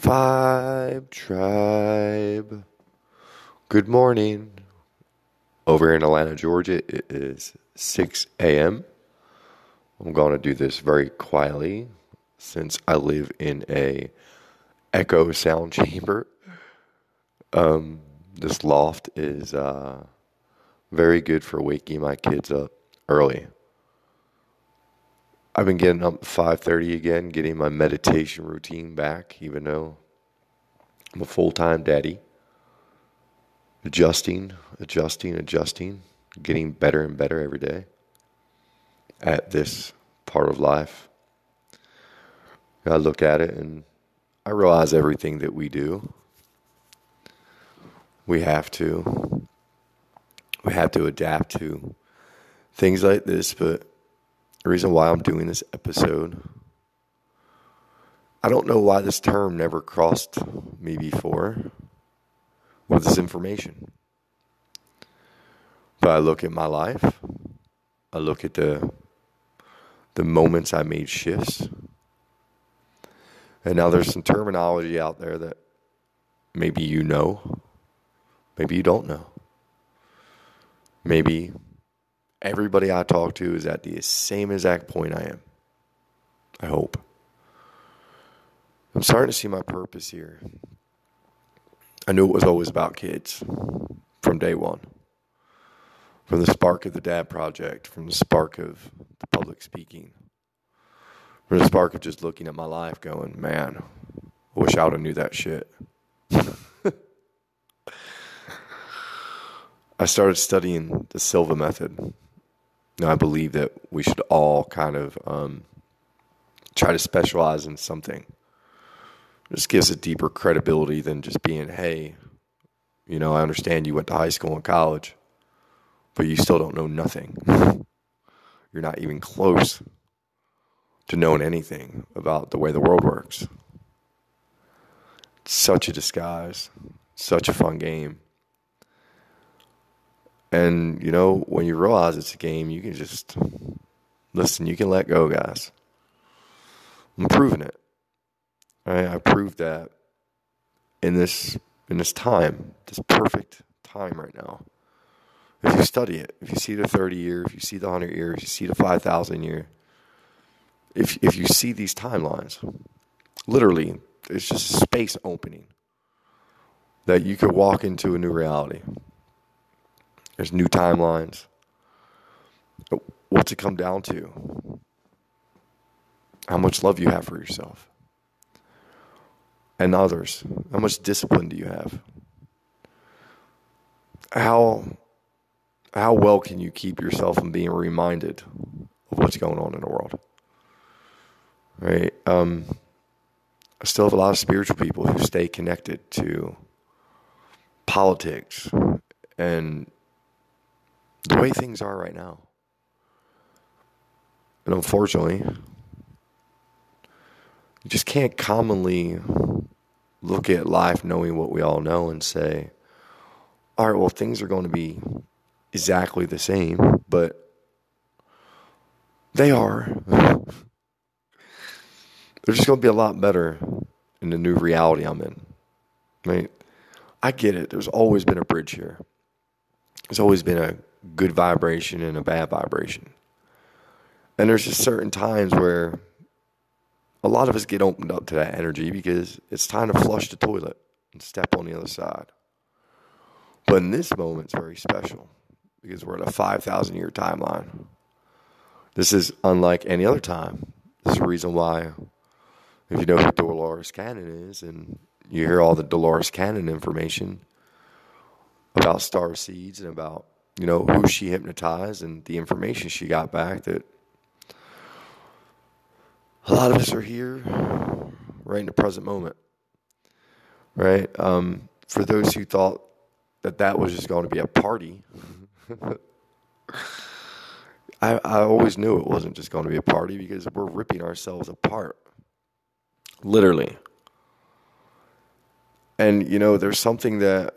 Vibe Tribe. Good morning. Over in Atlanta, Georgia, it is 6 a.m. I'm going to do this very quietly since I live in a echo sound chamber. Um, this loft is uh, very good for waking my kids up early. I've been getting up at 5:30 again, getting my meditation routine back, even though I'm a full-time daddy. Adjusting, adjusting, adjusting, getting better and better every day at this part of life. I look at it and I realize everything that we do, we have to, we have to adapt to things like this. But reason why I'm doing this episode, I don't know why this term never crossed me before with this information. But I look at my life, I look at the the moments I made shifts. And now there's some terminology out there that maybe you know, maybe you don't know. Maybe everybody I talk to is at the same exact point I am. I hope. I'm starting to see my purpose here. I knew it was always about kids from day one. From the spark of the Dad Project, from the spark of the public speaking, from the spark of just looking at my life going, man, I wish I would have knew that shit. I started studying the Silva method. Now, I believe that we should all kind of um, try to specialize in something. Just gives a deeper credibility than just being, hey, you know, I understand you went to high school and college, but you still don't know nothing. You're not even close to knowing anything about the way the world works. It's such a disguise, such a fun game. And, you know, when you realize it's a game, you can just listen, you can let go, guys. I'm proving it. I, I proved that in this in this time, this perfect time right now. If you study it, if you see the 30 year, if you see the 100 year, if you see the 5,000 year, if, if you see these timelines, literally, it's just space opening that you could walk into a new reality. There's new timelines. But What's it come down to? How much love you have for yourself and others. How much discipline do you have? How how well can you keep yourself from being reminded of what's going on in the world? Right? Um, I still have a lot of spiritual people who stay connected to politics and the way things are right now. And unfortunately, you just can't commonly look at life knowing what we all know and say, all right, well, things are going to be exactly the same, but they are. They're just going to be a lot better in the new reality I'm in. Right? I get it. There's always been a bridge here. There's always been a good vibration and a bad vibration. And there's just certain times where a lot of us get opened up to that energy because it's time to flush the toilet and step on the other side. But in this moment, it's very special because we're at a 5,000 year timeline. This is unlike any other time. This is the reason why, if you know who Dolores Cannon is and you hear all the Dolores Cannon information about star seeds and about you know, who she hypnotized and the information she got back that a lot of us are here right in the present moment. Right? Um, for those who thought that that was just going to be a party, I, I always knew it wasn't just going to be a party because we're ripping ourselves apart. Literally. And, you know, there's something that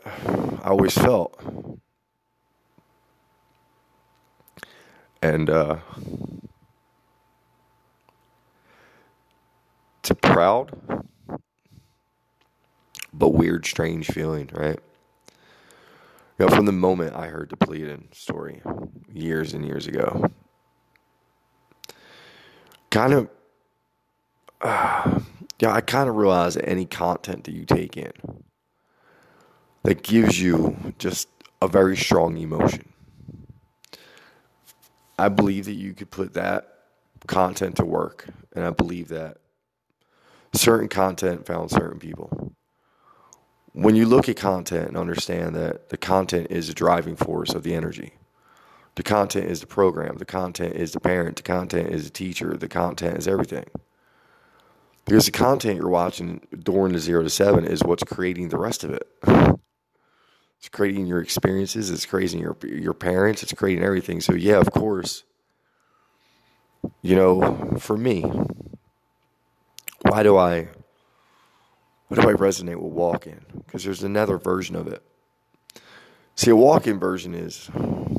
I always felt and uh, to proud but weird, strange feeling, right? You know, from the moment I heard the Pleiadian story years and years ago, kind of, uh, yeah, I kind of realized that any content that you take in that gives you just a very strong emotion, I believe that you could put that content to work, and I believe that certain content found certain people when you look at content and understand that the content is the driving force of the energy, the content is the program, the content is the parent, the content is the teacher, the content is everything. Because the content you're watching during the zero to seven is what's creating the rest of it. It's creating your experiences, it's creating your your parents, it's creating everything. So yeah, of course, you know, for me, why do I why do I resonate with walk in? Because there's another version of it. See, a walk in version is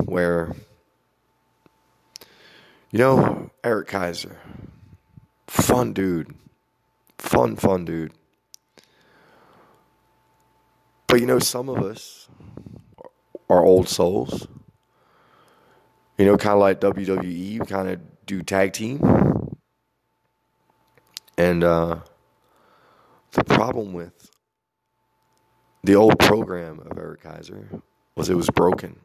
where, you know, Eric Kaiser, fun dude, fun, fun dude. But you know, some of us are old souls. You know, kind of like WWE, we kind of do tag team. And, uh, the problem with the old program of Eric Kaiser was it was broken.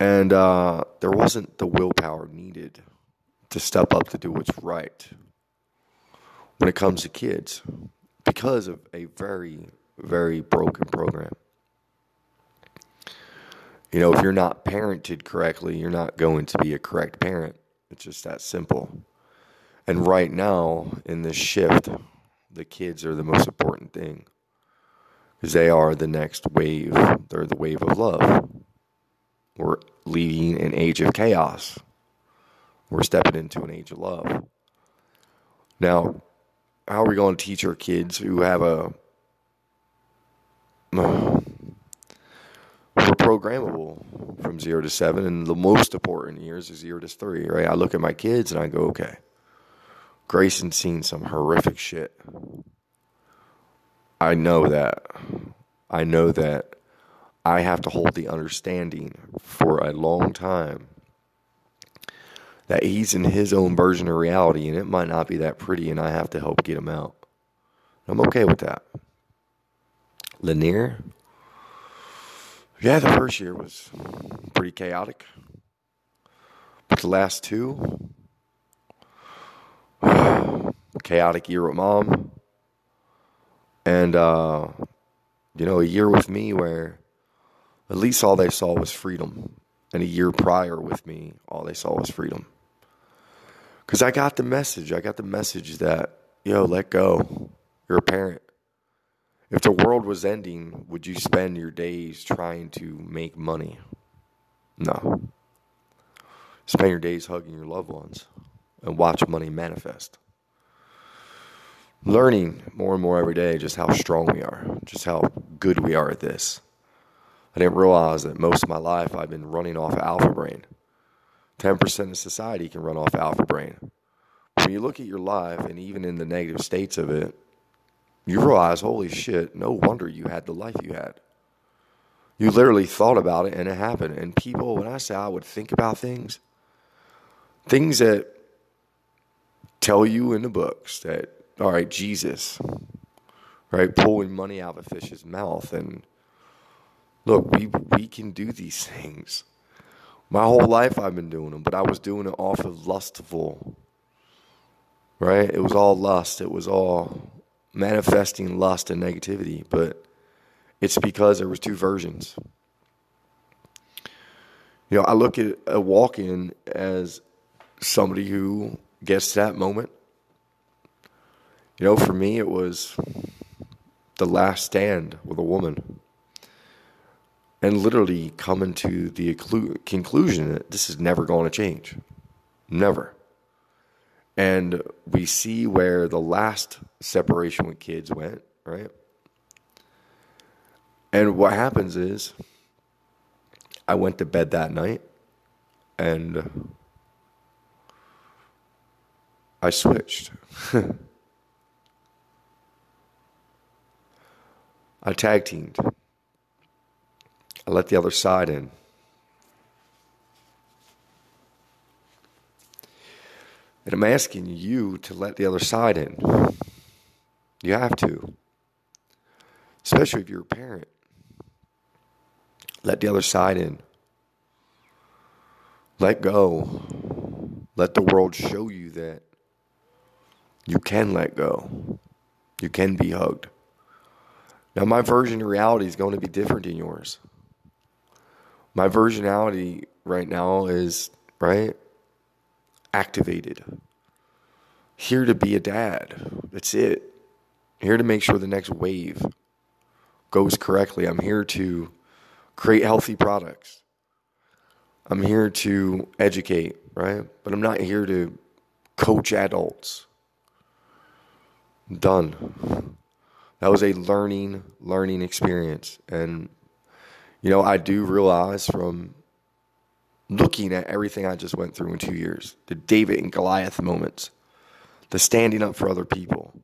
And uh, there wasn't the willpower needed to step up to do what's right when it comes to kids because of a very, very broken program. You know, if you're not parented correctly, you're not going to be a correct parent. It's just that simple. And right now, in this shift, the kids are the most important thing because they are the next wave. They're the wave of love. We're leading an age of chaos. We're stepping into an age of love. Now, how are we going to teach our kids who have a we're programmable from zero to seven, and the most important years is zero to three, right? I look at my kids and I go, okay, Grayson's seen some horrific shit. I know that. I know that I have to hold the understanding for a long time that he's in his own version of reality and it might not be that pretty and I have to help get him out. I'm okay with that. Lanier, yeah, the first year was pretty chaotic. But the last two, chaotic year with mom, and uh, you know, a year with me where at least all they saw was freedom, and a year prior with me, all they saw was freedom. Because I got the message. I got the message that yo, let go. You're a parent. If the world was ending, would you spend your days trying to make money? No. Spend your days hugging your loved ones and watch money manifest. Learning more and more every day just how strong we are, just how good we are at this. I didn't realize that most of my life I've been running off alpha brain. 10% of society can run off alpha brain. When you look at your life and even in the negative states of it, you realize, holy shit, no wonder you had the life you had. You literally thought about it and it happened. And people, when I say I would think about things, things that tell you in the books that, all right, Jesus, right, pulling money out of a fish's mouth. And look, we, we can do these things. My whole life I've been doing them, but I was doing it off of lustful, right? It was all lust. It was all manifesting lust and negativity, but it's because there was two versions. You know, I look at a walk-in as somebody who gets that moment. You know, for me, it was the last stand with a woman. And literally coming to the conclusion that this is never going to change. Never. And we see where the last separation with kids went, right? And what happens is, I went to bed that night and I switched. I tag teamed. I let the other side in. And I'm asking you to let the other side in. You have to. Especially if you're a parent. Let the other side in. Let go. Let the world show you that you can let go. You can be hugged. Now, my version of reality is going to be different than yours. My versionality right now is, right, activated. Here to be a dad. That's it. Here to make sure the next wave goes correctly. I'm here to create healthy products. I'm here to educate, right? But I'm not here to coach adults. Done. That was a learning, learning experience. And, you know, I do realize from looking at everything I just went through in two years, the David and Goliath moments, the standing up for other people,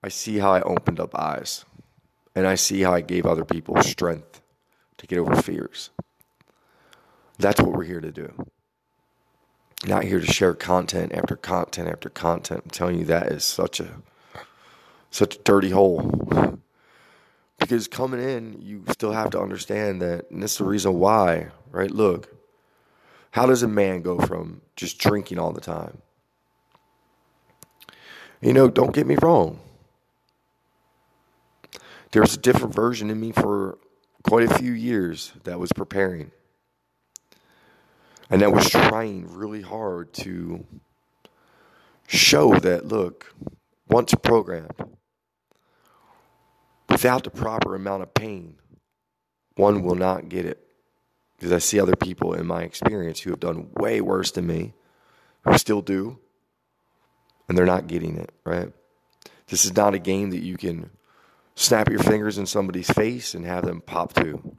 I see how I opened up eyes. And I see how I gave other people strength to get over fears. That's what we're here to do. Not here to share content after content after content. I'm telling you, that is such a such a dirty hole. Because coming in, you still have to understand that, and this is the reason why, right? Look, how does a man go from just drinking all the time? You know, don't get me wrong. There's a different version in me for quite a few years that was preparing and that was trying really hard to show that look, once programmed, without the proper amount of pain, one will not get it. Because I see other people in my experience who have done way worse than me, who still do, and they're not getting it, right? This is not a game that you can snap your fingers in somebody's face and have them pop to.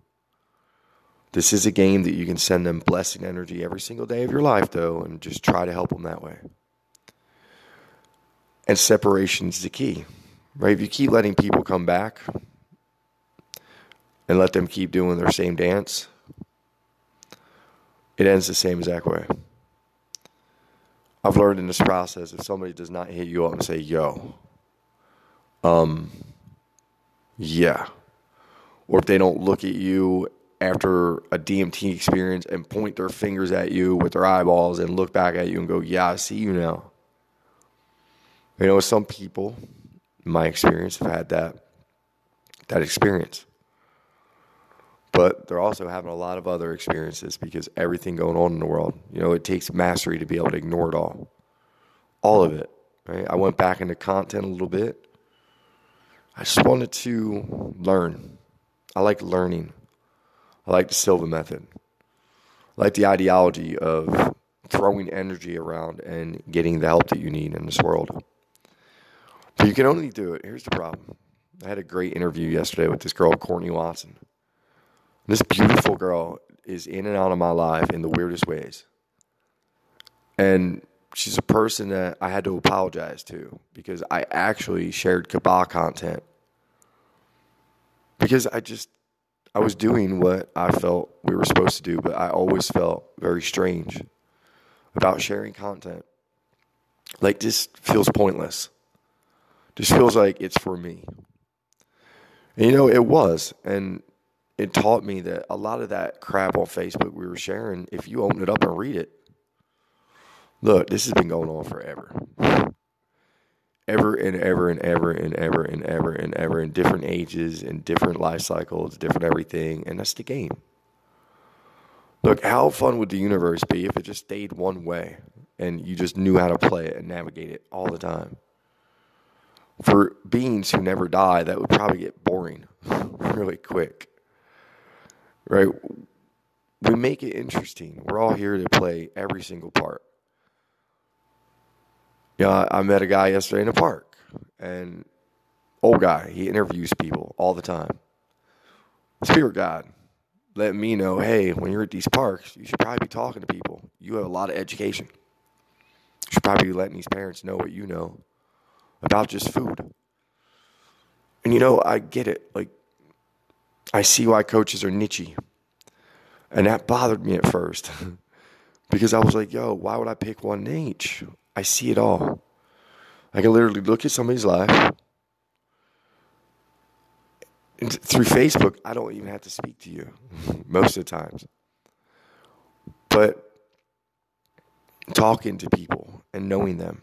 This is a game that you can send them blessing energy every single day of your life, though, and just try to help them that way. And separation is the key, right? If you keep letting people come back and let them keep doing their same dance, it ends the same exact way. I've learned in this process if somebody does not hit you up and say, yo, um, yeah, or if they don't look at you after a DMT experience and point their fingers at you with their eyeballs and look back at you and go, Yeah, I see you now. You know, some people, my experience, have had that that experience. But they're also having a lot of other experiences because everything going on in the world, you know, it takes mastery to be able to ignore it all. All of it. Right? I went back into content a little bit. I just wanted to learn. I like learning. I like the Silva method. I like the ideology of throwing energy around and getting the help that you need in this world. But you can only do it. Here's the problem. I had a great interview yesterday with this girl, Courtney Watson. This beautiful girl is in and out of my life in the weirdest ways. And she's a person that I had to apologize to because I actually shared Kabbalah content. Because I just I was doing what I felt we were supposed to do, but I always felt very strange about sharing content. Like this feels pointless. This feels like it's for me. And you know, it was. And it taught me that a lot of that crap on Facebook we were sharing, if you open it up and read it, look, this has been going on forever ever and ever and ever and ever and ever and ever in different ages and different life cycles, different everything, and that's the game. Look, how fun would the universe be if it just stayed one way and you just knew how to play it and navigate it all the time? For beings who never die, that would probably get boring really quick. Right? We make it interesting. We're all here to play every single part. You know, I met a guy yesterday in a park, and old guy. He interviews people all the time. Spirit God let me know, hey, when you're at these parks, you should probably be talking to people. You have a lot of education. You should probably be letting these parents know what you know about just food. And you know, I get it. Like, I see why coaches are niche. And that bothered me at first because I was like, yo, why would I pick one niche? I see it all. I can literally look at somebody's life. And through Facebook, I don't even have to speak to you most of the times. But talking to people and knowing them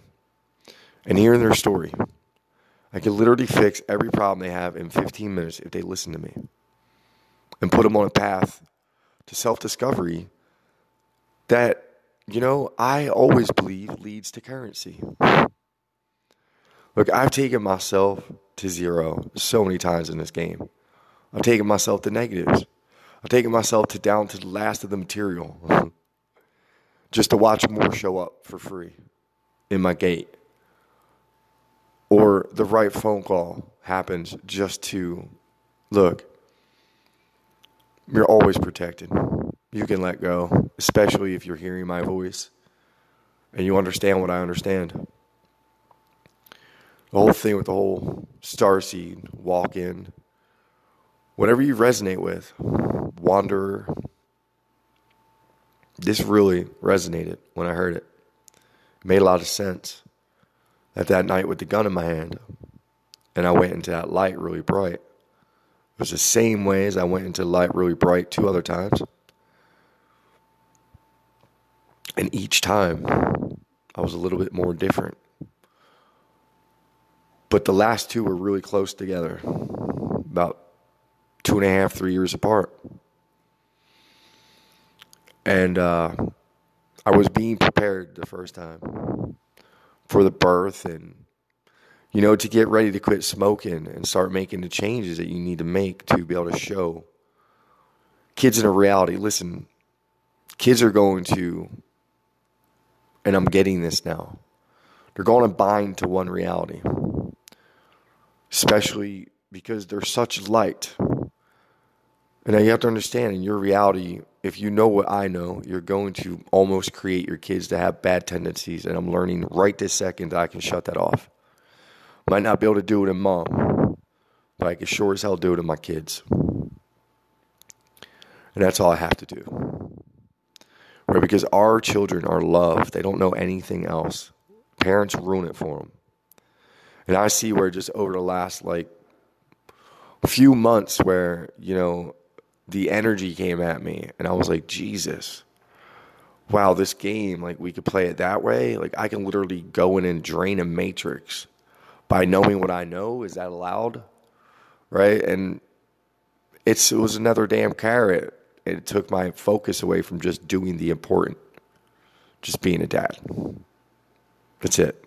and hearing their story, I can literally fix every problem they have in 15 minutes if they listen to me and put them on a path to self discovery that, you know, I always believe leads to currency. Look, I've taken myself to zero so many times in this game. I've taken myself to negatives. I've taken myself to down to the last of the material just to watch more show up for free in my gate. Or the right phone call happens just to look, you're always protected. You can let go, especially if you're hearing my voice and you understand what I understand. The whole thing with the whole star seed, walk in, whatever you resonate with, wanderer. This really resonated when I heard it. It made a lot of sense. At that night with the gun in my hand, and I went into that light really bright. It was the same way as I went into light really bright two other times. And each time, I was a little bit more different. But the last two were really close together, about two and a half, three years apart. And uh, I was being prepared the first time for the birth and, you know, to get ready to quit smoking and start making the changes that you need to make to be able to show kids in a reality. Listen, kids are going to, and I'm getting this now, they're going to bind to one reality, especially because they're such light. And now you have to understand in your reality, if you know what I know, you're going to almost create your kids to have bad tendencies. And I'm learning right this second that I can shut that off. Might not be able to do it in mom, but I can sure as hell do it in my kids. And that's all I have to do. Right? Because our children are loved. They don't know anything else. Parents ruin it for them. And I see where just over the last like few months where, you know, the energy came at me and I was like, Jesus, wow, this game, like we could play it that way. Like I can literally go in and drain a matrix by knowing what I know. Is that allowed? Right. And it's, it was another damn carrot. And It took my focus away from just doing the important, just being a dad. That's it.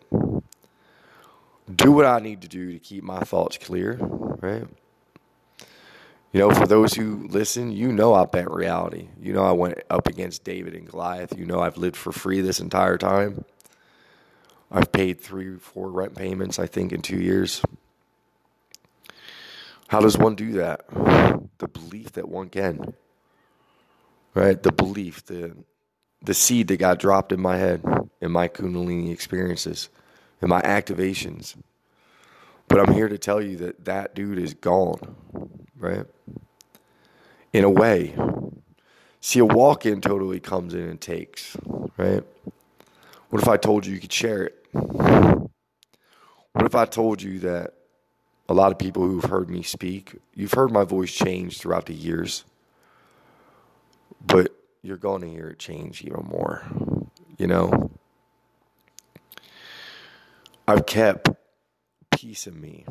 Do what I need to do to keep my thoughts clear, right? You know, for those who listen, you know I bent reality. You know I went up against David and Goliath. You know I've lived for free this entire time. I've paid three, four rent payments, I think, in two years. How does one do that? The belief that one can. Right? The belief, the the seed that got dropped in my head, in my Kundalini experiences, in my activations. But I'm here to tell you that that dude is gone, right? In a way. See, a walk in totally comes in and takes, right? What if I told you you could share it? What if I told you that a lot of people who've heard me speak, you've heard my voice change throughout the years, but you're going to hear it change even more, you know? I've kept piece of me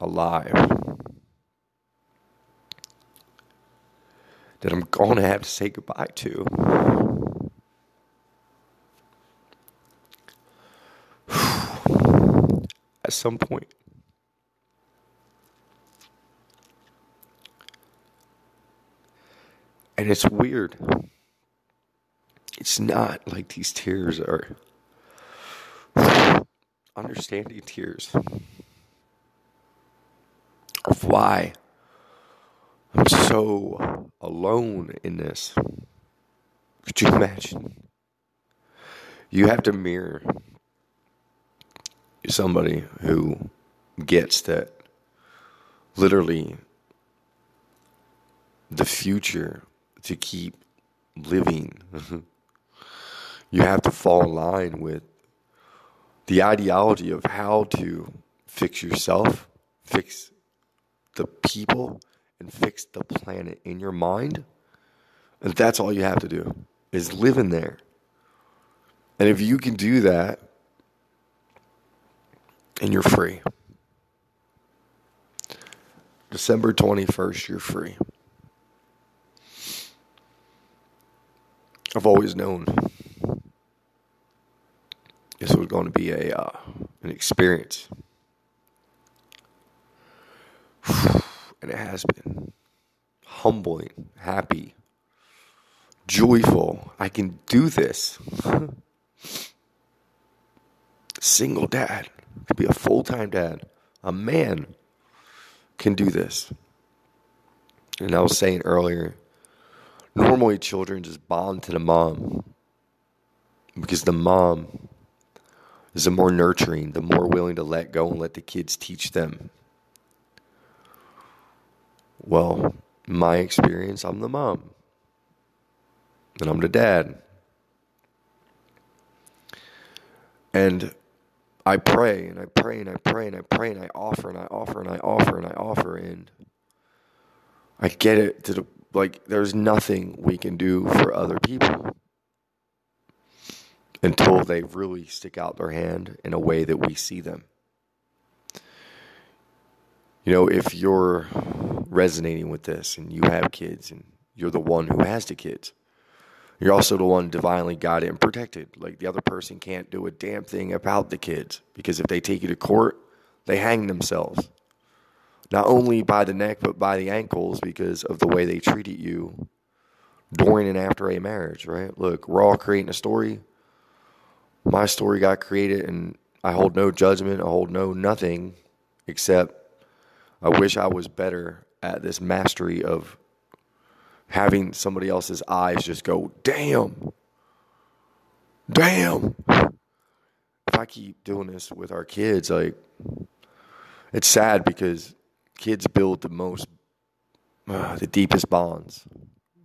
alive that I'm going to have to say goodbye to. At some point. And it's weird. It's not like these tears are understanding tears of why I'm so alone in this. Could you imagine? You have to mirror somebody who gets that literally the future to keep living. you have to fall in line with the ideology of how to fix yourself, fix the people, and fix the planet in your mind. And that's all you have to do is live in there. And if you can do that, and you're free. December 21st, you're free. I've always known this was going to be a uh, an experience, it has been humbling, happy, joyful. I can do this. Single dad, to be a full time dad, a man can do this. And I was saying earlier, normally children just bond to the mom because the mom is the more nurturing, the more willing to let go and let the kids teach them. Well, my experience, I'm the mom. And I'm the dad. And I pray and I pray and I pray and I pray and I offer and I offer and I offer and I offer and I get it to the like there's nothing we can do for other people until they really stick out their hand in a way that we see them. You know, if you're resonating with this and you have kids and you're the one who has the kids, you're also the one divinely guided and protected. Like the other person can't do a damn thing about the kids because if they take you to court, they hang themselves. Not only by the neck, but by the ankles because of the way they treated you during and after a marriage, right? Look, we're all creating a story. My story got created, and I hold no judgment, I hold no nothing except I wish I was better at this mastery of having somebody else's eyes just go, damn, damn. If I keep doing this with our kids, like, it's sad because kids build the most, uh, the deepest bonds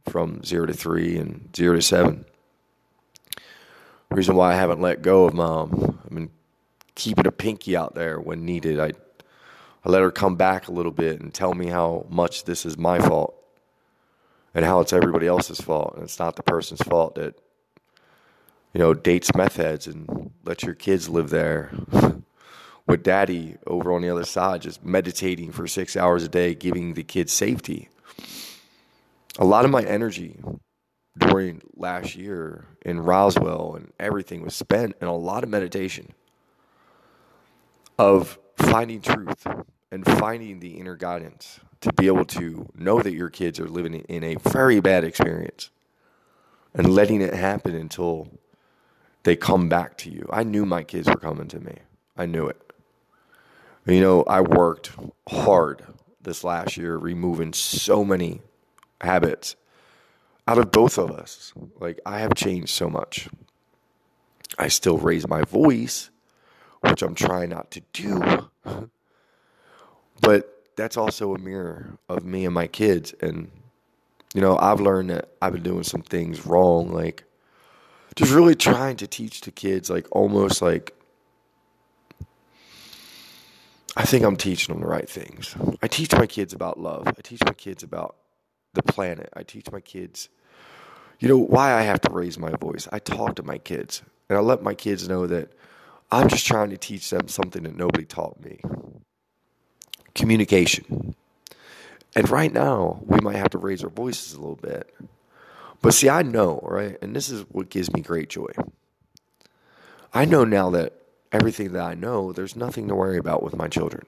from zero to three and zero to seven. Reason why I haven't let go of mom. I've been keeping a pinky out there when needed. I, I let her come back a little bit and tell me how much this is my fault and how it's everybody else's fault and it's not the person's fault that you know dates meth heads and let your kids live there with daddy over on the other side just meditating for six hours a day giving the kids safety. A lot of my energy during last year in roswell and everything was spent in a lot of meditation of finding truth and finding the inner guidance to be able to know that your kids are living in a very bad experience and letting it happen until they come back to you. I knew my kids were coming to me. I knew it. You know, I worked hard this last year removing so many habits out of both of us. Like, I have changed so much. I still raise my voice, which I'm trying not to do. but that's also a mirror of me and my kids. And, you know, I've learned that I've been doing some things wrong. Like, just really trying to teach the kids, like, almost like, I think I'm teaching them the right things. I teach my kids about love. I teach my kids about the planet. I teach my kids, you know, why I have to raise my voice. I talk to my kids and I let my kids know that I'm just trying to teach them something that nobody taught me communication. And right now, we might have to raise our voices a little bit. But see, I know, right? And this is what gives me great joy. I know now that everything that I know, there's nothing to worry about with my children.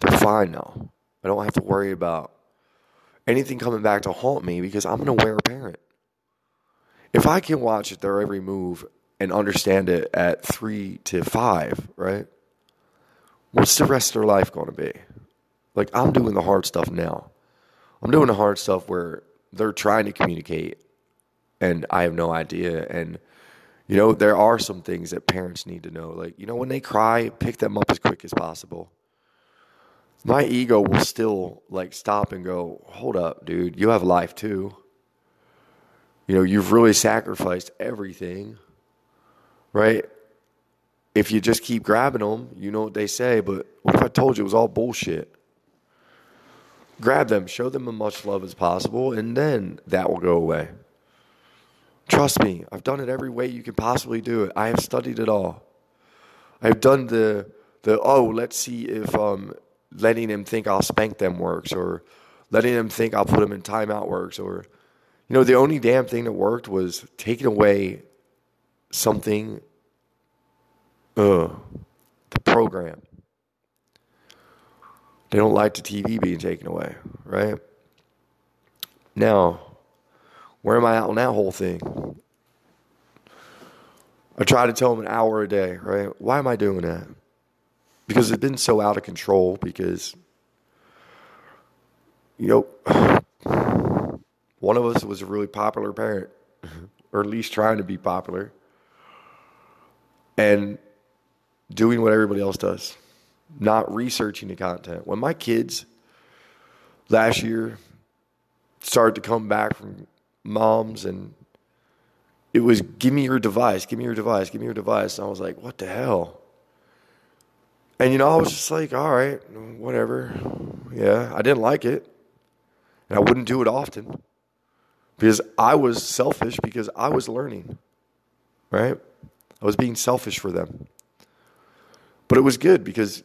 They're fine now. I don't have to worry about anything coming back to haunt me because I'm an aware parent. If I can watch their every move and understand it at three to five, right? What's the rest of their life going to be? Like, I'm doing the hard stuff now. I'm doing the hard stuff where they're trying to communicate and I have no idea. And, you know, there are some things that parents need to know. Like, you know, when they cry, pick them up as quick as possible. my ego will still like stop and go, hold up, dude, you have life too. You know, you've really sacrificed everything, right? If you just keep grabbing them, you know what they say, but what if I told you it was all bullshit? Grab them, show them as much love as possible, and then that will go away. Trust me, I've done it every way you can possibly do it. I have studied it all. I've done the the oh, let's see if um, letting them think I'll spank them works, or letting them think I'll put them in timeout works, or you know, the only damn thing that worked was taking away something, uh, the program. They don't like the TV being taken away, right? Now, where am I at on that whole thing? I try to tell them an hour a day, right? Why am I doing that? Because it's been so out of control because, you know, one of us was a really popular parent, or at least trying to be popular, and doing what everybody else does, not researching the content. When my kids last year started to come back from moms and it was give me your device, give me your device, give me your device. And I was like, what the hell? And you know, I was just like, all right, whatever. Yeah, I didn't like it. And I wouldn't do it often because I was selfish because I was learning, right? I was being selfish for them. But it was good because,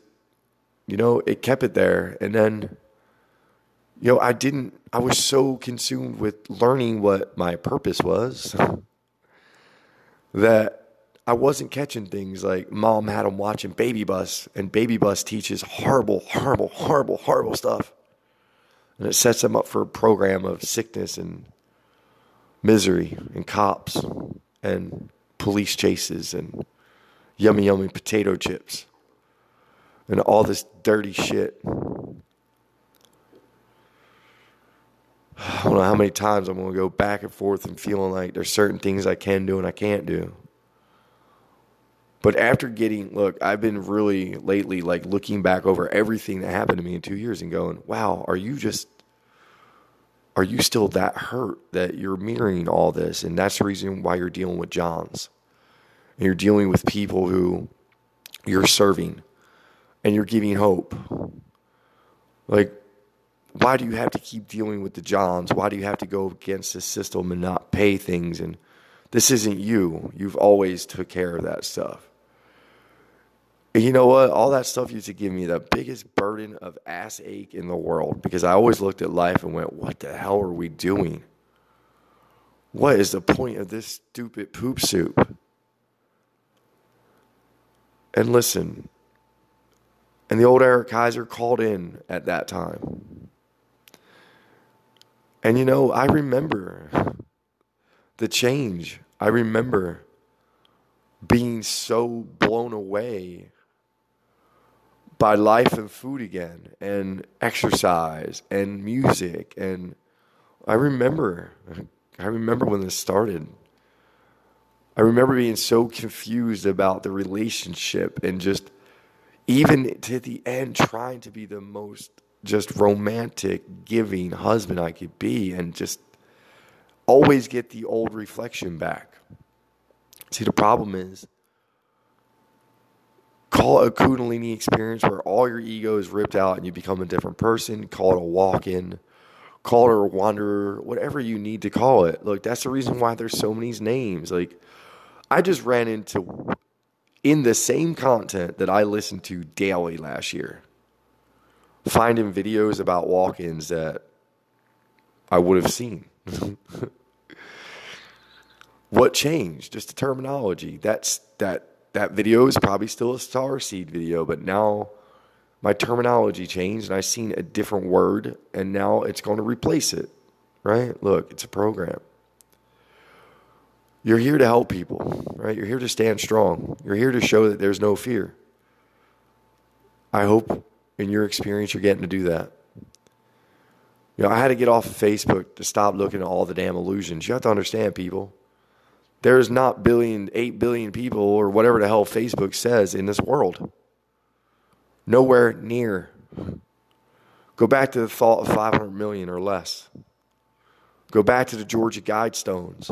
you know, it kept it there. And then, you know, I didn't, I was so consumed with learning what my purpose was that I wasn't catching things like mom had them watching Baby Bus, and Baby Bus teaches horrible, horrible, horrible, horrible stuff. And it sets them up for a program of sickness and misery and cops and police chases and yummy, yummy potato chips and all this dirty shit. I don't know how many times I'm going to go back and forth and feeling like there's certain things I can do and I can't do. But after getting, look, I've been really lately like looking back over everything that happened to me in two years and going, wow, are you just are you still that hurt that you're mirroring all this? And that's the reason why you're dealing with Johns. And you're dealing with people who you're serving and you're giving hope. Like, why do you have to keep dealing with the Johns? Why do you have to go against the system and not pay things? And this isn't you. You've always took care of that stuff you know what? All that stuff used to give me the biggest burden of ass ache in the world because I always looked at life and went, what the hell are we doing? What is the point of this stupid poop soup? And listen, and the old Eric Kaiser called in at that time. And you know, I remember the change. I remember being so blown away by life and food again and exercise and music and I remember I remember when this started. I remember being so confused about the relationship and just even to the end trying to be the most just romantic, giving husband I could be and just always get the old reflection back. See, the problem is call it a Kundalini experience where all your ego is ripped out and you become a different person. Call it a walk in, call it a wanderer, whatever you need to call it. Look, that's the reason why there's so many names. Like, I just ran into in the same content that I listened to daily last year, finding videos about walk ins that I would have seen. what changed? Just the terminology. That's that that video is probably still a star seed video, but now my terminology changed and I've seen a different word and now it's going to replace it. Right? Look, it's a program. You're here to help people, right? You're here to stand strong. You're here to show that there's no fear. I hope in your experience you're getting to do that. You know, I had to get off of Facebook to stop looking at all the damn illusions. You have to understand, people there's not billion, eight billion people or whatever the hell Facebook says in this world. Nowhere near. Go back to the thought of 500 million or less. Go back to the Georgia Guidestones.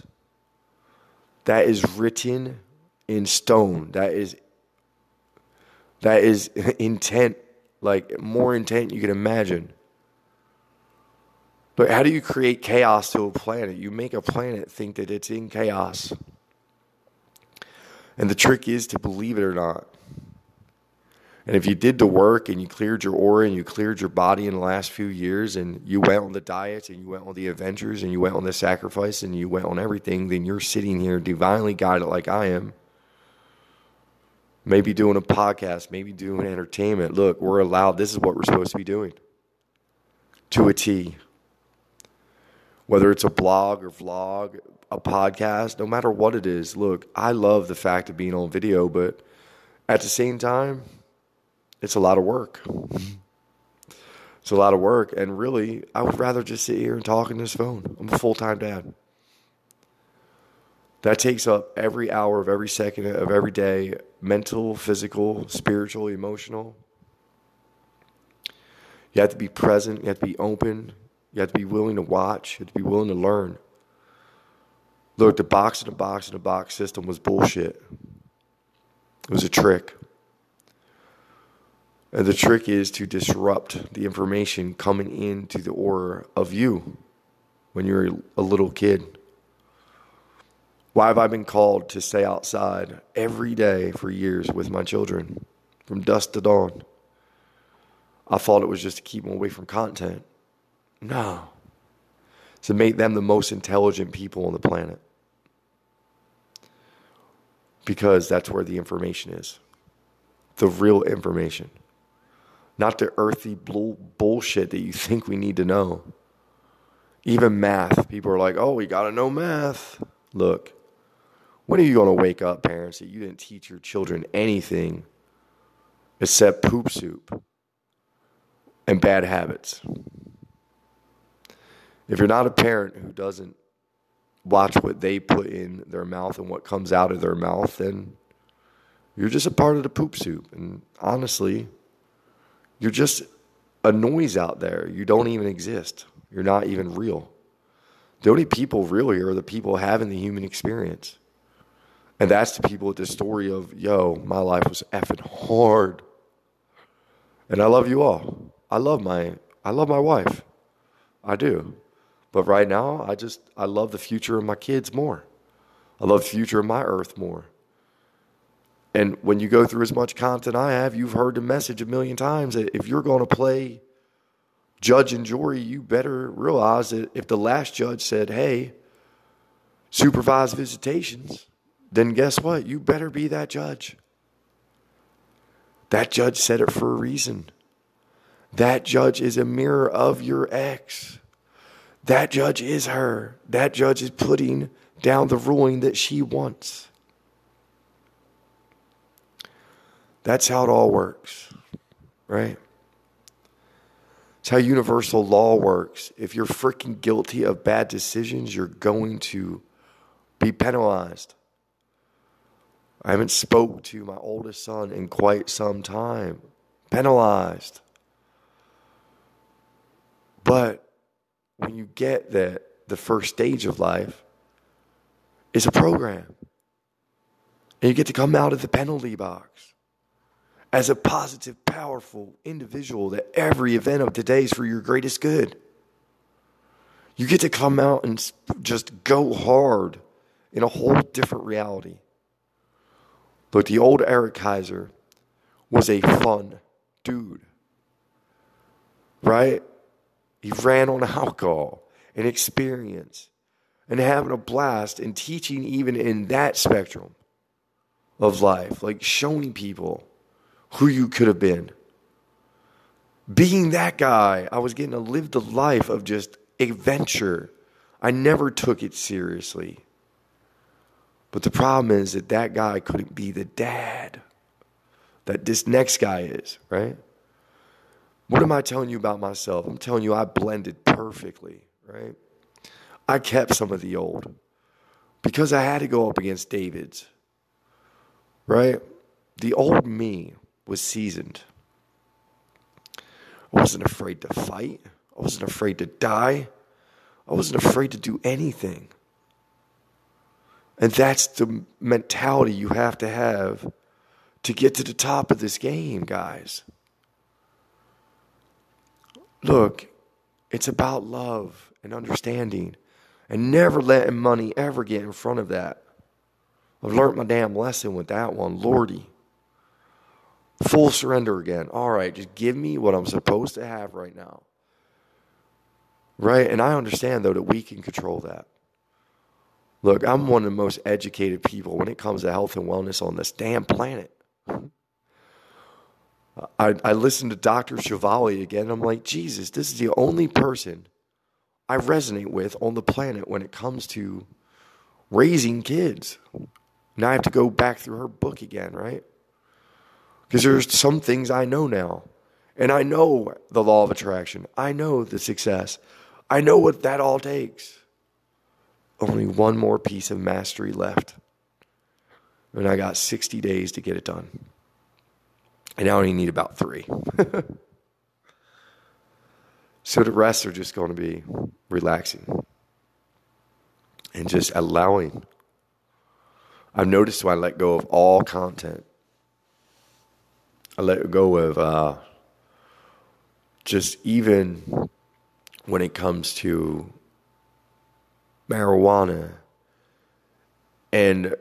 That is written in stone. That is that is intent, like more intent you can imagine. But how do you create chaos to a planet? You make a planet think that it's in chaos. And the trick is to believe it or not. And if you did the work and you cleared your aura and you cleared your body in the last few years and you went on the diets and you went on the adventures and you went on the sacrifice and you went on everything, then you're sitting here divinely guided like I am. Maybe doing a podcast, maybe doing entertainment. Look, we're allowed, this is what we're supposed to be doing to a T. Whether it's a blog or vlog, a podcast, no matter what it is, look, I love the fact of being on video, but at the same time, it's a lot of work. It's a lot of work. And really, I would rather just sit here and talk on this phone. I'm a full time dad. That takes up every hour of every second of every day mental, physical, spiritual, emotional. You have to be present, you have to be open, you have to be willing to watch, you have to be willing to learn. Look, the box in the box in the box system was bullshit. It was a trick. And the trick is to disrupt the information coming into the aura of you when you're a little kid. Why have I been called to stay outside every day for years with my children from dusk to dawn? I thought it was just to keep them away from content. No. To make them the most intelligent people on the planet. Because that's where the information is. The real information not the earthy bullshit that you think we need to know. Even math, people are like, oh, we got to know math. Look, when are you going to wake up, parents, that you didn't teach your children anything except poop soup and bad habits? If you're not a parent who doesn't watch what they put in their mouth and what comes out of their mouth, then you're just a part of the poop soup. And honestly, you're just a noise out there. You don't even exist. You're not even real. The only people real here are the people having the human experience. And that's the people with the story of, yo, my life was effing hard. And I love you all. I love my I love my wife. I do. But right now, I just I love the future of my kids more. I love the future of my earth more. And when you go through as much content I have, you've heard the message a million times that if you're going to play judge and jury, you better realize that if the last judge said, hey, supervise visitations, then guess what? You better be that judge. That judge said it for a reason. That judge is a mirror of your ex. That judge is her. That judge is putting down the ruling that she wants. That's how it all works, right? It's how universal law works. If you're freaking guilty of bad decisions, you're going to be penalized. I haven't spoke to my oldest son in quite some time. Penalized. But when you get that the first stage of life is a program. And you get to come out of the penalty box as a positive, powerful individual that every event of today is for your greatest good. You get to come out and just go hard in a whole different reality. But the old Eric Kaiser was a fun dude, right? He ran on alcohol and experience and having a blast and teaching even in that spectrum of life, like showing people who you could have been. Being that guy, I was getting to live the life of just adventure. I never took it seriously. But the problem is that that guy couldn't be the dad that this next guy is, right? What am I telling you about myself? I'm telling you I blended perfectly, right? I kept some of the old because I had to go up against David's, right? The old me was seasoned. I wasn't afraid to fight. I wasn't afraid to die. I wasn't afraid to do anything. And that's the mentality you have to have to get to the top of this game, guys. Look, it's about love and understanding and never letting money ever get in front of that. I've learned my damn lesson with that one. Lordy. Full surrender again. All right, just give me what I'm supposed to have right now. Right? And I understand, though, that we can control that. Look, I'm one of the most educated people when it comes to health and wellness on this damn planet. I, I listened to Dr. Shefali again, I'm like, Jesus, this is the only person I resonate with on the planet when it comes to raising kids. Now I have to go back through her book again, right? Because there's some things I know now. And I know the law of attraction. I know the success. I know what that all takes. Only one more piece of mastery left. And I got 60 days to get it done. And I only need about three. so the rest are just going to be relaxing and just allowing. I've noticed when I let go of all content, I let go of uh, just even when it comes to marijuana and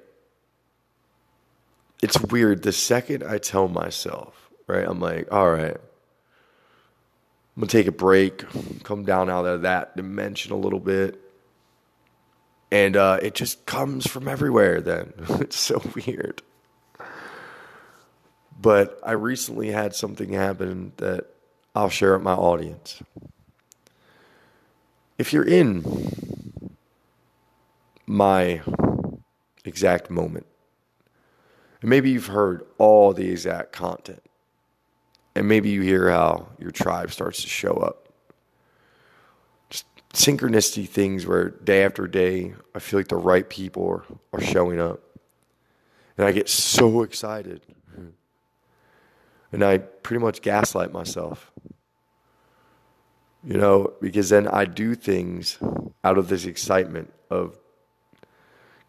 it's weird. The second I tell myself, right, I'm like, all right, I'm gonna take a break, come down out of that dimension a little bit. And uh, it just comes from everywhere then. it's so weird. But I recently had something happen that I'll share with my audience. If you're in my exact moment, and maybe you've heard all the exact content. And maybe you hear how your tribe starts to show up. Just synchronicity things where day after day, I feel like the right people are, are showing up. And I get so excited. And I pretty much gaslight myself. You know, because then I do things out of this excitement of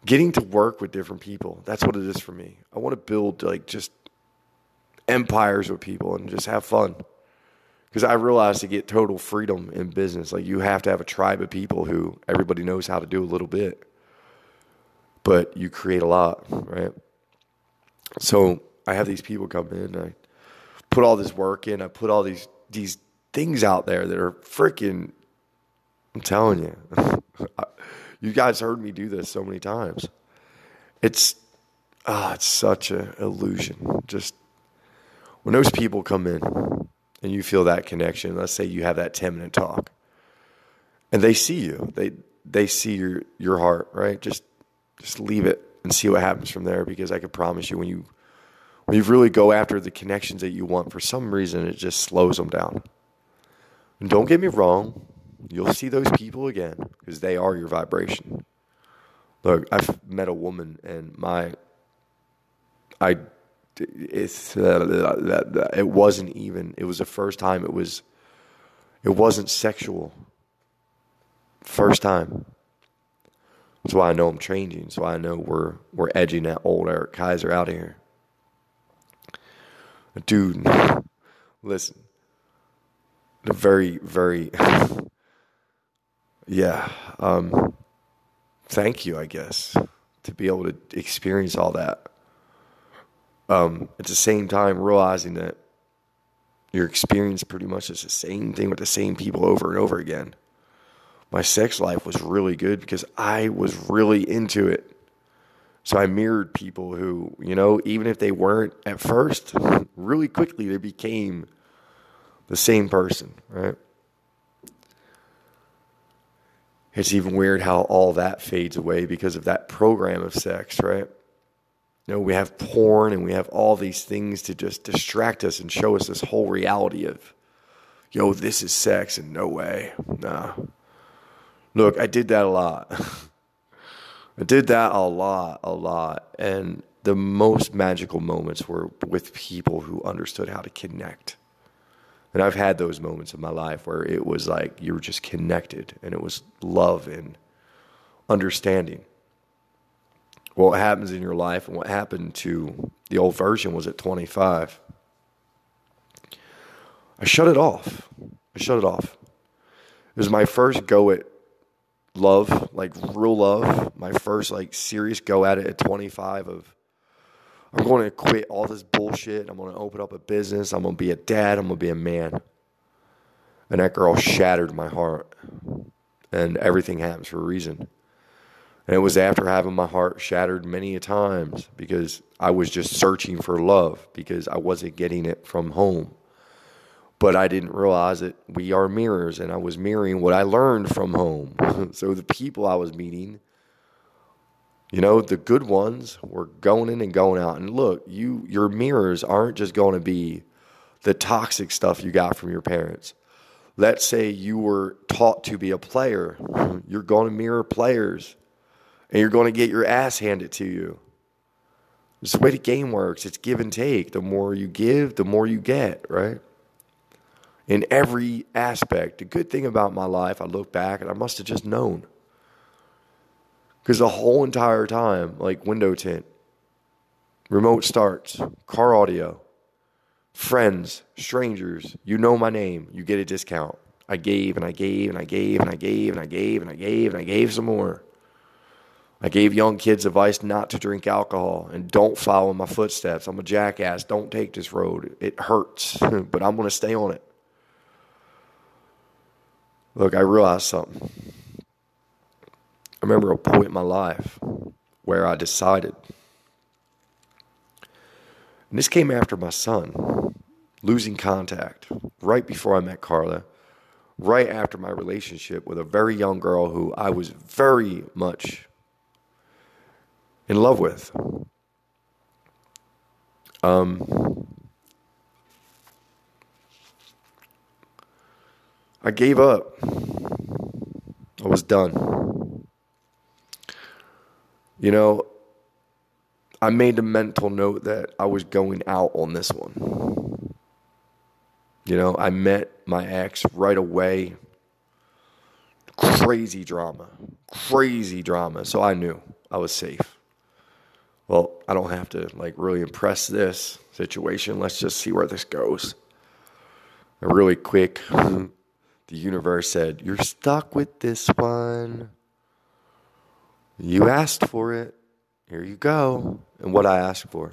getting to work with different people. That's what it is for me. I want to build like just empires with people and just have fun. Because I realize to get total freedom in business, like you have to have a tribe of people who everybody knows how to do a little bit, but you create a lot, right? So I have these people come in, I put all this work in, I put all these these things out there that are freaking. I'm telling you. You guys heard me do this so many times. It's ah, it's such an illusion. Just when those people come in and you feel that connection, let's say you have that 10 minute talk and they see you, they, they see your, your heart, right? Just, just leave it and see what happens from there because I can promise you when you, when you really go after the connections that you want, for some reason, it just slows them down. And don't get me wrong, You'll see those people again because they are your vibration. Look, I've met a woman and my, I, it's it wasn't even. It was the first time. It was, it wasn't sexual. First time. That's why I know I'm changing. That's why I know we're we're edging that old Eric Kaiser out of here. Dude, listen. The very, very yeah. Um, thank you, I guess, to be able to experience all that. Um, at the same time, realizing that your experience pretty much is the same thing with the same people over and over again. My sex life was really good because I was really into it. So I mirrored people who, you know, even if they weren't at first, really quickly they became the same person, right? it's even weird how all that fades away because of that program of sex, right? You know, we have porn and we have all these things to just distract us and show us this whole reality of, yo, this is sex and no way. Nah. Look, I did that a lot. I did that a lot, a lot. And the most magical moments were with people who understood how to connect And I've had those moments in my life where it was like you were just connected and it was love and understanding. What happens in your life and what happened to the old version was at 25. I shut it off. I shut it off. It was my first go at love, like real love. My first like serious go at it at 25 of I'm going to quit all this bullshit. I'm going to open up a business. I'm going to be a dad. I'm going to be a man. And that girl shattered my heart. And everything happens for a reason. And it was after having my heart shattered many a times because I was just searching for love because I wasn't getting it from home. But I didn't realize that we are mirrors and I was mirroring what I learned from home. so the people I was meeting, you know, the good ones were going in and going out. And look, you your mirrors aren't just going to be the toxic stuff you got from your parents. Let's say you were taught to be a player. You're going to mirror players and you're going to get your ass handed to you. It's the way the game works. It's give and take. The more you give, the more you get, right? In every aspect. The good thing about my life, I look back and I must have just known. Because the whole entire time, like window tint, remote starts, car audio, friends, strangers, you know my name, you get a discount. I gave and I gave and I gave and I gave and I gave and I gave and I gave some more. I gave young kids advice not to drink alcohol and don't follow my footsteps. I'm a jackass. Don't take this road. It hurts, but I'm going to stay on it. Look, I realized something. I remember a point in my life where I decided, and this came after my son losing contact right before I met Carla, right after my relationship with a very young girl who I was very much in love with. Um, I gave up. I was done. You know, I made a mental note that I was going out on this one. You know, I met my ex right away. Crazy drama. Crazy drama. So I knew I was safe well, I don't have to like really impress this situation. Let's just see where this goes. And really quick, the universe said, You're stuck with this one. You asked for it. Here you go. And what I asked for.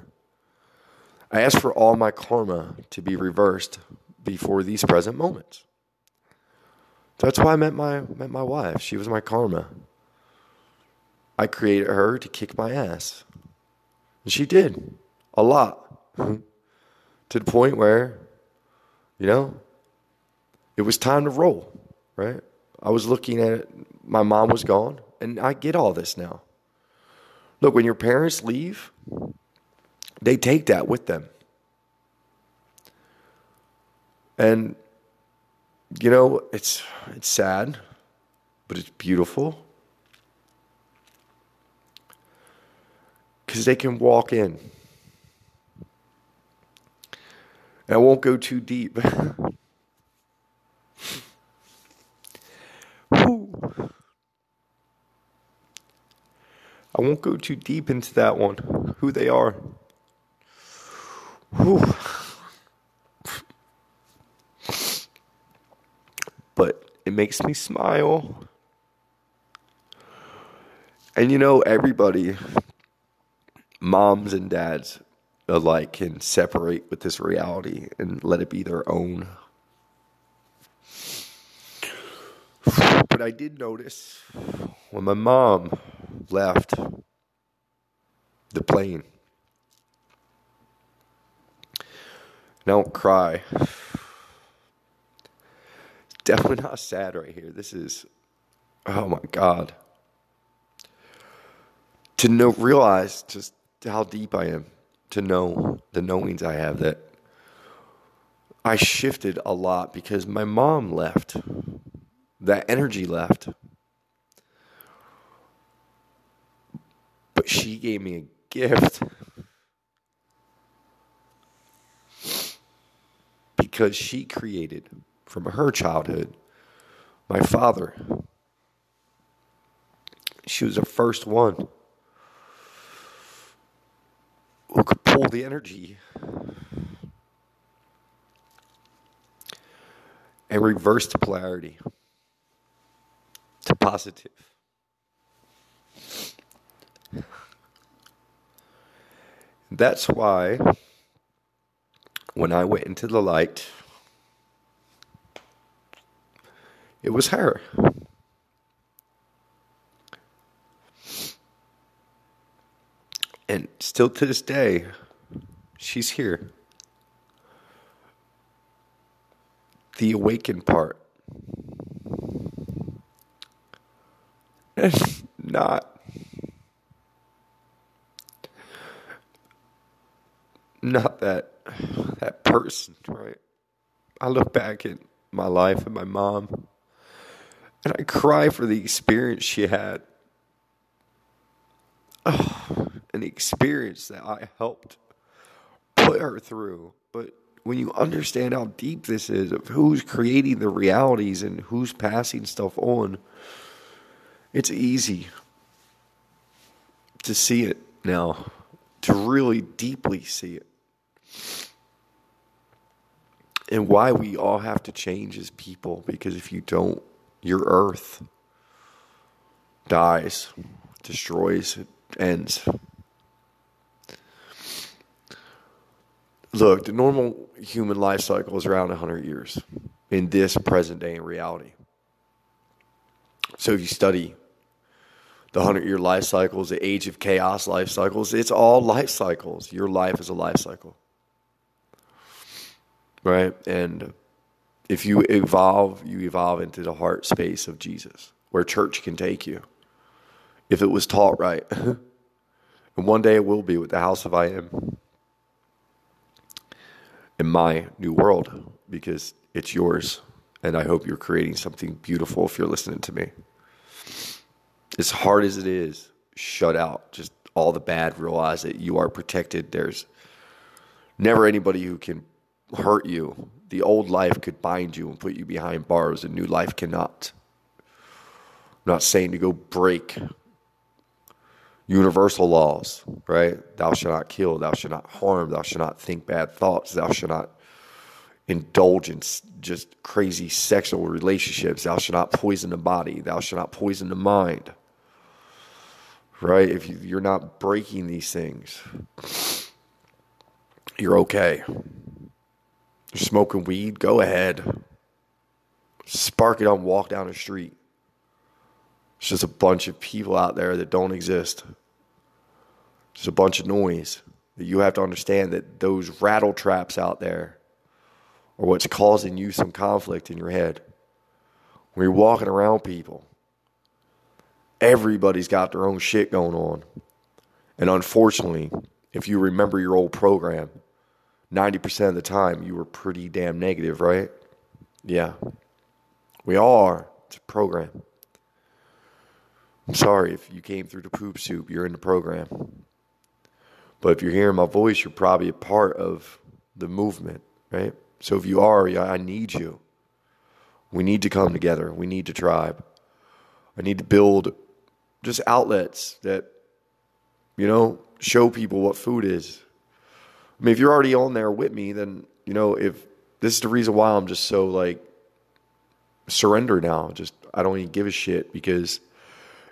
I asked for all my karma to be reversed before these present moments. That's why I met my met my wife. She was my karma. I created her to kick my ass. And she did a lot to the point where, you know, it was time to roll, right? I was looking at it, my mom was gone, and I get all this now. Look, when your parents leave, they take that with them. And you know, it's it's sad, but it's beautiful. because they can walk in. And I won't go too deep. I won't go too deep into that one, who they are. Whew. But it makes me smile. And you know, everybody moms and dads alike can separate with this reality and let it be their own. But I did notice when my mom left the plane. Don't cry. Definitely not sad right here. This is, oh my God. To know, realize just how deep I am to know the knowings I have that I shifted a lot because my mom left. That energy left. But she gave me a gift. because she created from her childhood my father. She was the first one who could pull the energy and reverse the polarity to positive. That's why when I went into the light, it was her. And still to this day, she's here. The awakened part. Not not that that person, right? I look back at my life and my mom and I cry for the experience she had. Oh, an experience that I helped put her through. But when you understand how deep this is of who's creating the realities and who's passing stuff on, it's easy to see it now, to really deeply see it and why we all have to change as people because if you don't, your earth dies, destroys, ends. Look, the normal human life cycle is around 100 years in this present day in reality. So if you study the 100 year life cycles, the age of chaos life cycles, it's all life cycles. Your life is a life cycle right? And if you evolve, you evolve into the heart space of Jesus, where church can take you, if it was taught right. and one day it will be with the house of I am in my new world because it's yours. And I hope you're creating something beautiful if you're listening to me. As hard as it is, shut out just all the bad, realize that you are protected. There's never anybody who can hurt you. The old life could bind you and put you behind bars, and new life cannot. I'm not saying to go break universal laws, right? Thou shalt not kill, thou shalt not harm, thou shalt not think bad thoughts, thou shalt not indulge in just crazy sexual relationships, thou shalt not poison the body, thou shalt not poison the mind. Right? If you're not breaking these things, you're okay. You're smoking weed, go ahead. Spark it and walk down the street. It's just a bunch of people out there that don't exist. It's a bunch of noise. That you have to understand that those rattle traps out there are what's causing you some conflict in your head. When you're walking around people, everybody's got their own shit going on. And unfortunately, if you remember your old program, 90% of the time you were pretty damn negative, right? Yeah. We all are. It's a program. I'm sorry if you came through the poop soup, you're in the program. But if you're hearing my voice, you're probably a part of the movement, right? So if you are, I need you. We need to come together. We need to tribe. I need to build just outlets that, you know, show people what food is, I mean, if you're already on there with me, then you know if this is the reason why I'm just so like surrender now. Just I don't even give a shit because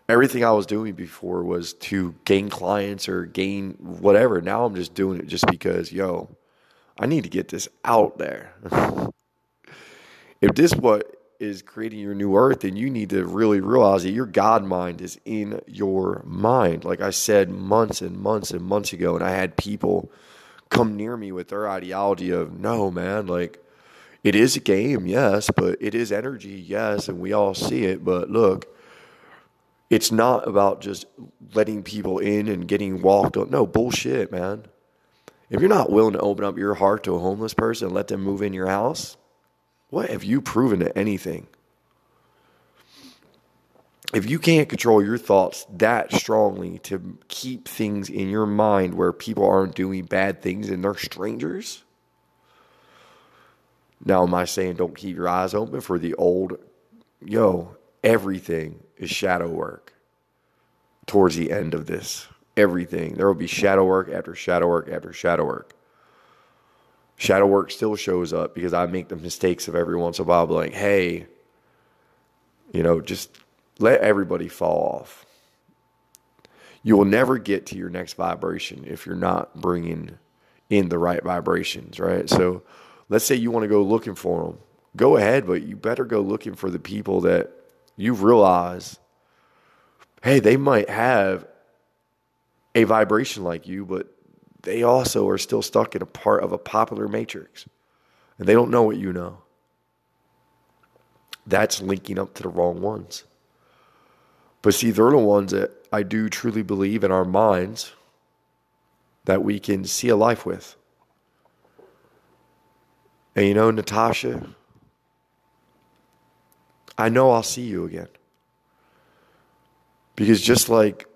everything I was doing before was to gain clients or gain whatever. Now I'm just doing it just because, yo, I need to get this out there. if this what is creating your new earth, then you need to really realize that your God mind is in your mind. Like I said months and months and months ago, and I had people come near me with their ideology of no man like it is a game yes but it is energy yes and we all see it. But look it's not about just letting people in and getting walked on. No bullshit man. If you're not willing to open up your heart to a homeless person and let them move in your house what have you proven to anything if you can't control your thoughts that strongly to keep things in your mind where people aren't doing bad things and they're strangers, Now, am I saying don't keep your eyes open for the old? Yo, everything is shadow work towards the end of this. Everything. There will be shadow work after shadow work after shadow work. Shadow work still shows up because I make the mistakes of every once in a while, like, hey, you know, just let everybody fall off. You will never get to your next vibration if you're not bringing in the right vibrations, right? So let's say you want to go looking for them. Go ahead, but you better go looking for the people that you realize, hey, they might have a vibration like you, but they also are still stuck in a part of a popular matrix. And they don't know what you know. That's linking up to the wrong ones. But see, they're the ones that I do truly believe in our minds that we can see a life with. And you know, Natasha, I know I'll see you again. Because just like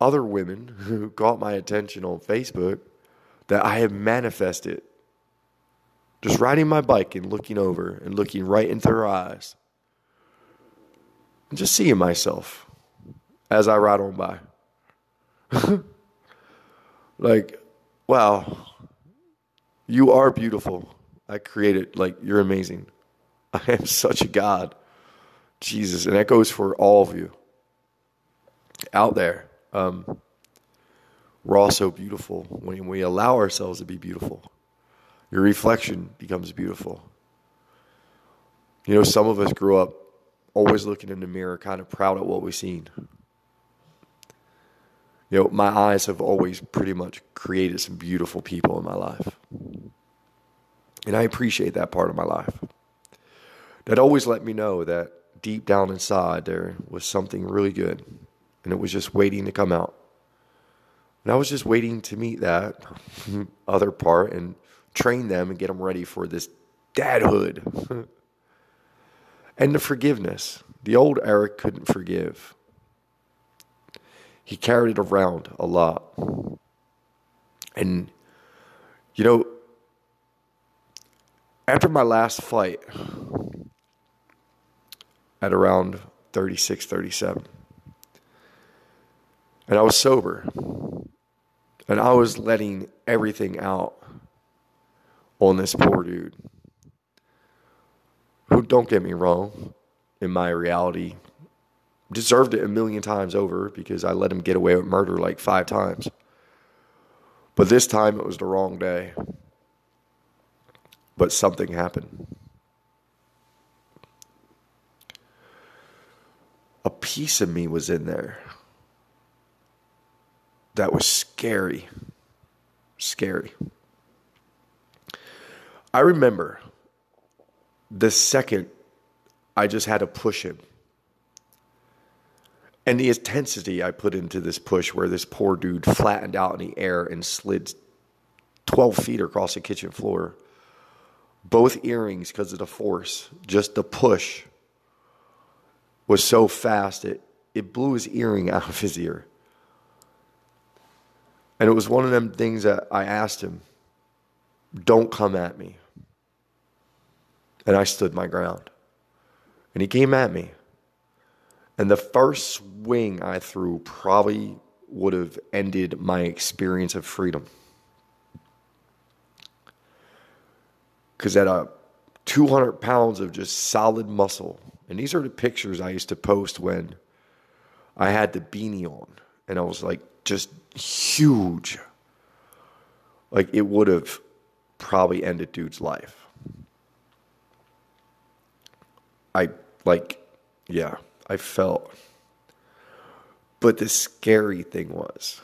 other women who caught my attention on Facebook, that I have manifested just riding my bike and looking over and looking right into her eyes and just seeing myself as I ride on by. like, wow, you are beautiful. I created, like, you're amazing. I am such a God. Jesus. And that goes for all of you out there. Um, we're all so beautiful when we allow ourselves to be beautiful. Your reflection becomes beautiful. You know, some of us grew up always looking in the mirror, kind of proud of what we've seen. You know, my eyes have always pretty much created some beautiful people in my life. And I appreciate that part of my life. That always let me know that deep down inside there was something really good and it was just waiting to come out. And I was just waiting to meet that other part and train them and get them ready for this dadhood. and the forgiveness. The old Eric couldn't forgive. He carried it around a lot. And, you know, after my last fight at around 36, 37, and I was sober. And I was letting everything out on this poor dude. Who, don't get me wrong, in my reality, deserved it a million times over because I let him get away with murder like five times. But this time it was the wrong day. But something happened. A piece of me was in there that was scary. Scary. I remember the second I just had to push him. And the intensity I put into this push, where this poor dude flattened out in the air and slid 12 feet across the kitchen floor. Both earrings, because of the force, just the push was so fast it, it blew his earring out of his ear. And it was one of them things that I asked him, don't come at me. And I stood my ground. And he came at me. And the first swing I threw probably would have ended my experience of freedom. Because at a 200 pounds of just solid muscle, and these are the pictures I used to post when I had the beanie on, and I was like just huge. Like it would have probably ended dude's life. I like, yeah, I felt. But the scary thing was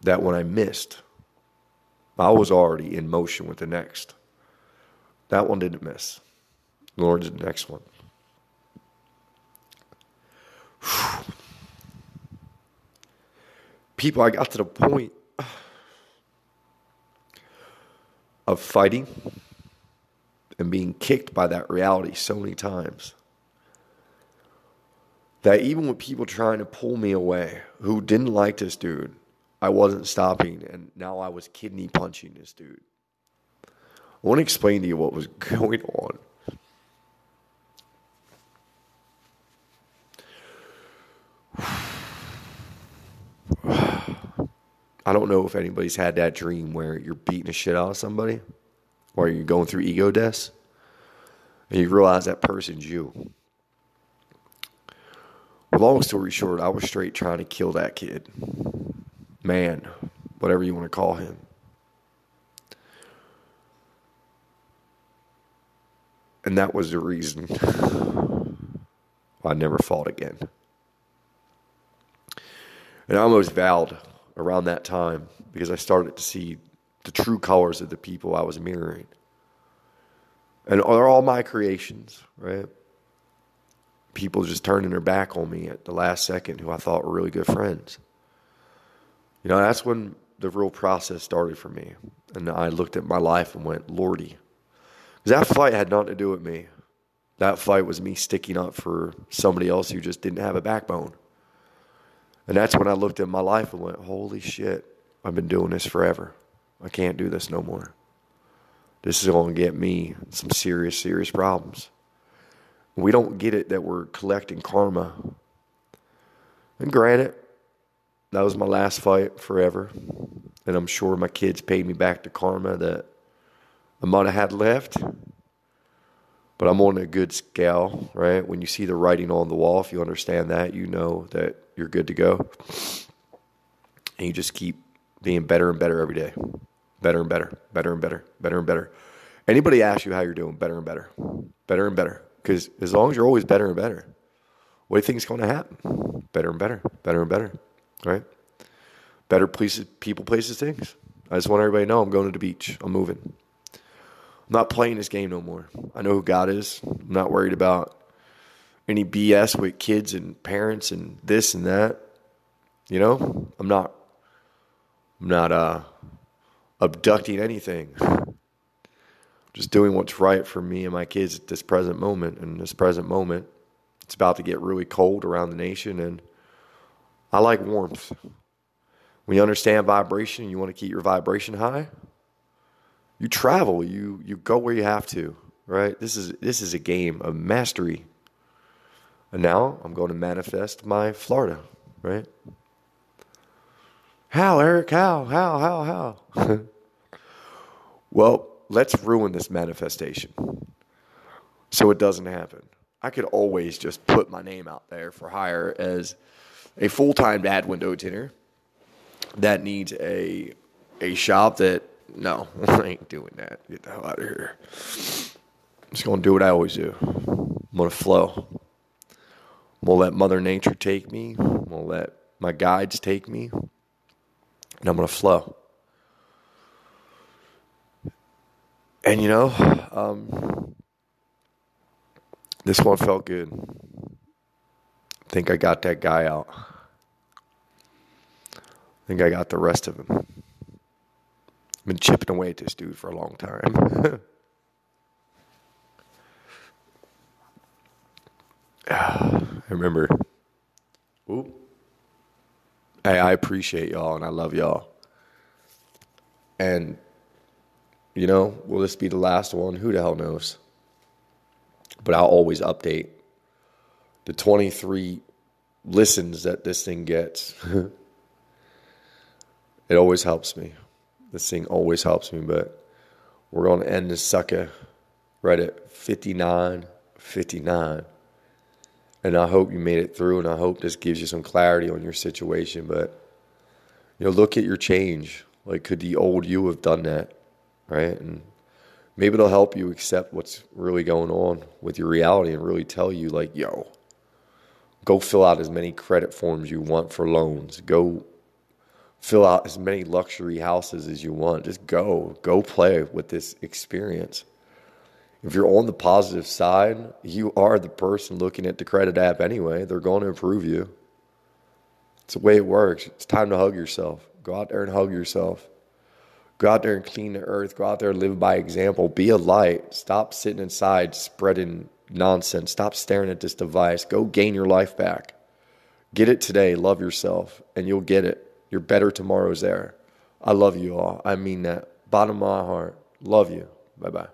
that when I missed, I was already in motion with the next. That one didn't miss. Lord's the next one. people, I got to the point of fighting and being kicked by that reality so many times that even with people trying to pull me away who didn't like this dude, I wasn't stopping, and now I was kidney punching this dude. I want to explain to you what was going on. I don't know if anybody's had that dream where you're beating the shit out of somebody or you're going through ego deaths and you realize that person's you. Long story short, I was straight trying to kill that kid. Man, whatever you want to call him. And that was the reason I never fought again. And I almost vowed around that time because I started to see the true colors of the people I was mirroring. And they're all my creations, right? People just turning their back on me at the last second who I thought were really good friends. You know, that's when the real process started for me. And I looked at my life and went, Lordy. Because that fight had nothing to do with me. That fight was me sticking up for somebody else who just didn't have a backbone. And that's when I looked at my life and went, holy shit, I've been doing this forever. I can't do this no more. This is going to get me some serious, serious problems. We don't get it that we're collecting karma. And granted, that was my last fight forever. And I'm sure my kids paid me back the karma that I might have had left. But I'm on a good scale, right? When you see the writing on the wall, if you understand that, you know that you're good to go. And you just keep being better and better every day. Better and better, better and better, better and better. Anybody asks you how you're doing, better and better, better and better. Because as long as you're always better and better, what do you think is going to happen? Better and better, better and better, right? Better places, people, places, things. I just want everybody to know I'm going to the beach. I'm moving. I'm not playing this game no more. I know who God is. I'm not worried about any BS with kids and parents and this and that. You know, I'm not. I'm not uh, abducting anything. Just doing what's right for me and my kids at this present moment. And this present moment, it's about to get really cold around the nation, and I like warmth. When you understand vibration, you want to keep your vibration high. You travel. You you go where you have to. Right. This is this is a game of mastery. And now I'm going to manifest my Florida, right? How, Eric? How? How? How? How? well, let's ruin this manifestation so it doesn't happen. I could always just put my name out there for hire as a full time dad window tinner that needs a a shop that no, I ain't doing that. Get the hell out of here. I'm just gonna do what I always do. I'm gonna flow. I'm gonna let Mother Nature take me. I'm gonna let my guides take me. And I'm gonna flow. And you know, um, this one felt good. I think I got that guy out. I think I got the rest of him. I've been chipping away at this dude for a long time. I remember. Hey, I appreciate y'all and I love y'all. And, you know, will this be the last one? Who the hell knows? But I'll always update the 23 listens that this thing gets. it always helps me. This thing always helps me, but we're going to end this sucker right at 59 59 and I hope you made it through, and I hope this gives you some clarity on your situation. But you know, look at your change. Like, could the old you have done that, right? And maybe it'll help you accept what's really going on with your reality and really tell you, like, yo, go fill out as many credit forms you want for loans. Go fill out as many luxury houses as you want. Just go, go play with this experience if you're on the positive side, you are the person looking at the credit app anyway. They're going to improve you. It's the way it works. It's time to hug yourself. Go out there and hug yourself. Go out there and clean the earth. Go out there and live by example. Be a light. Stop sitting inside spreading nonsense. Stop staring at this device. Go gain your life back. Get it today. Love yourself, and you'll get it. Your better tomorrow's there. I love you all. I mean that. Bottom of my heart. Love you. Bye bye.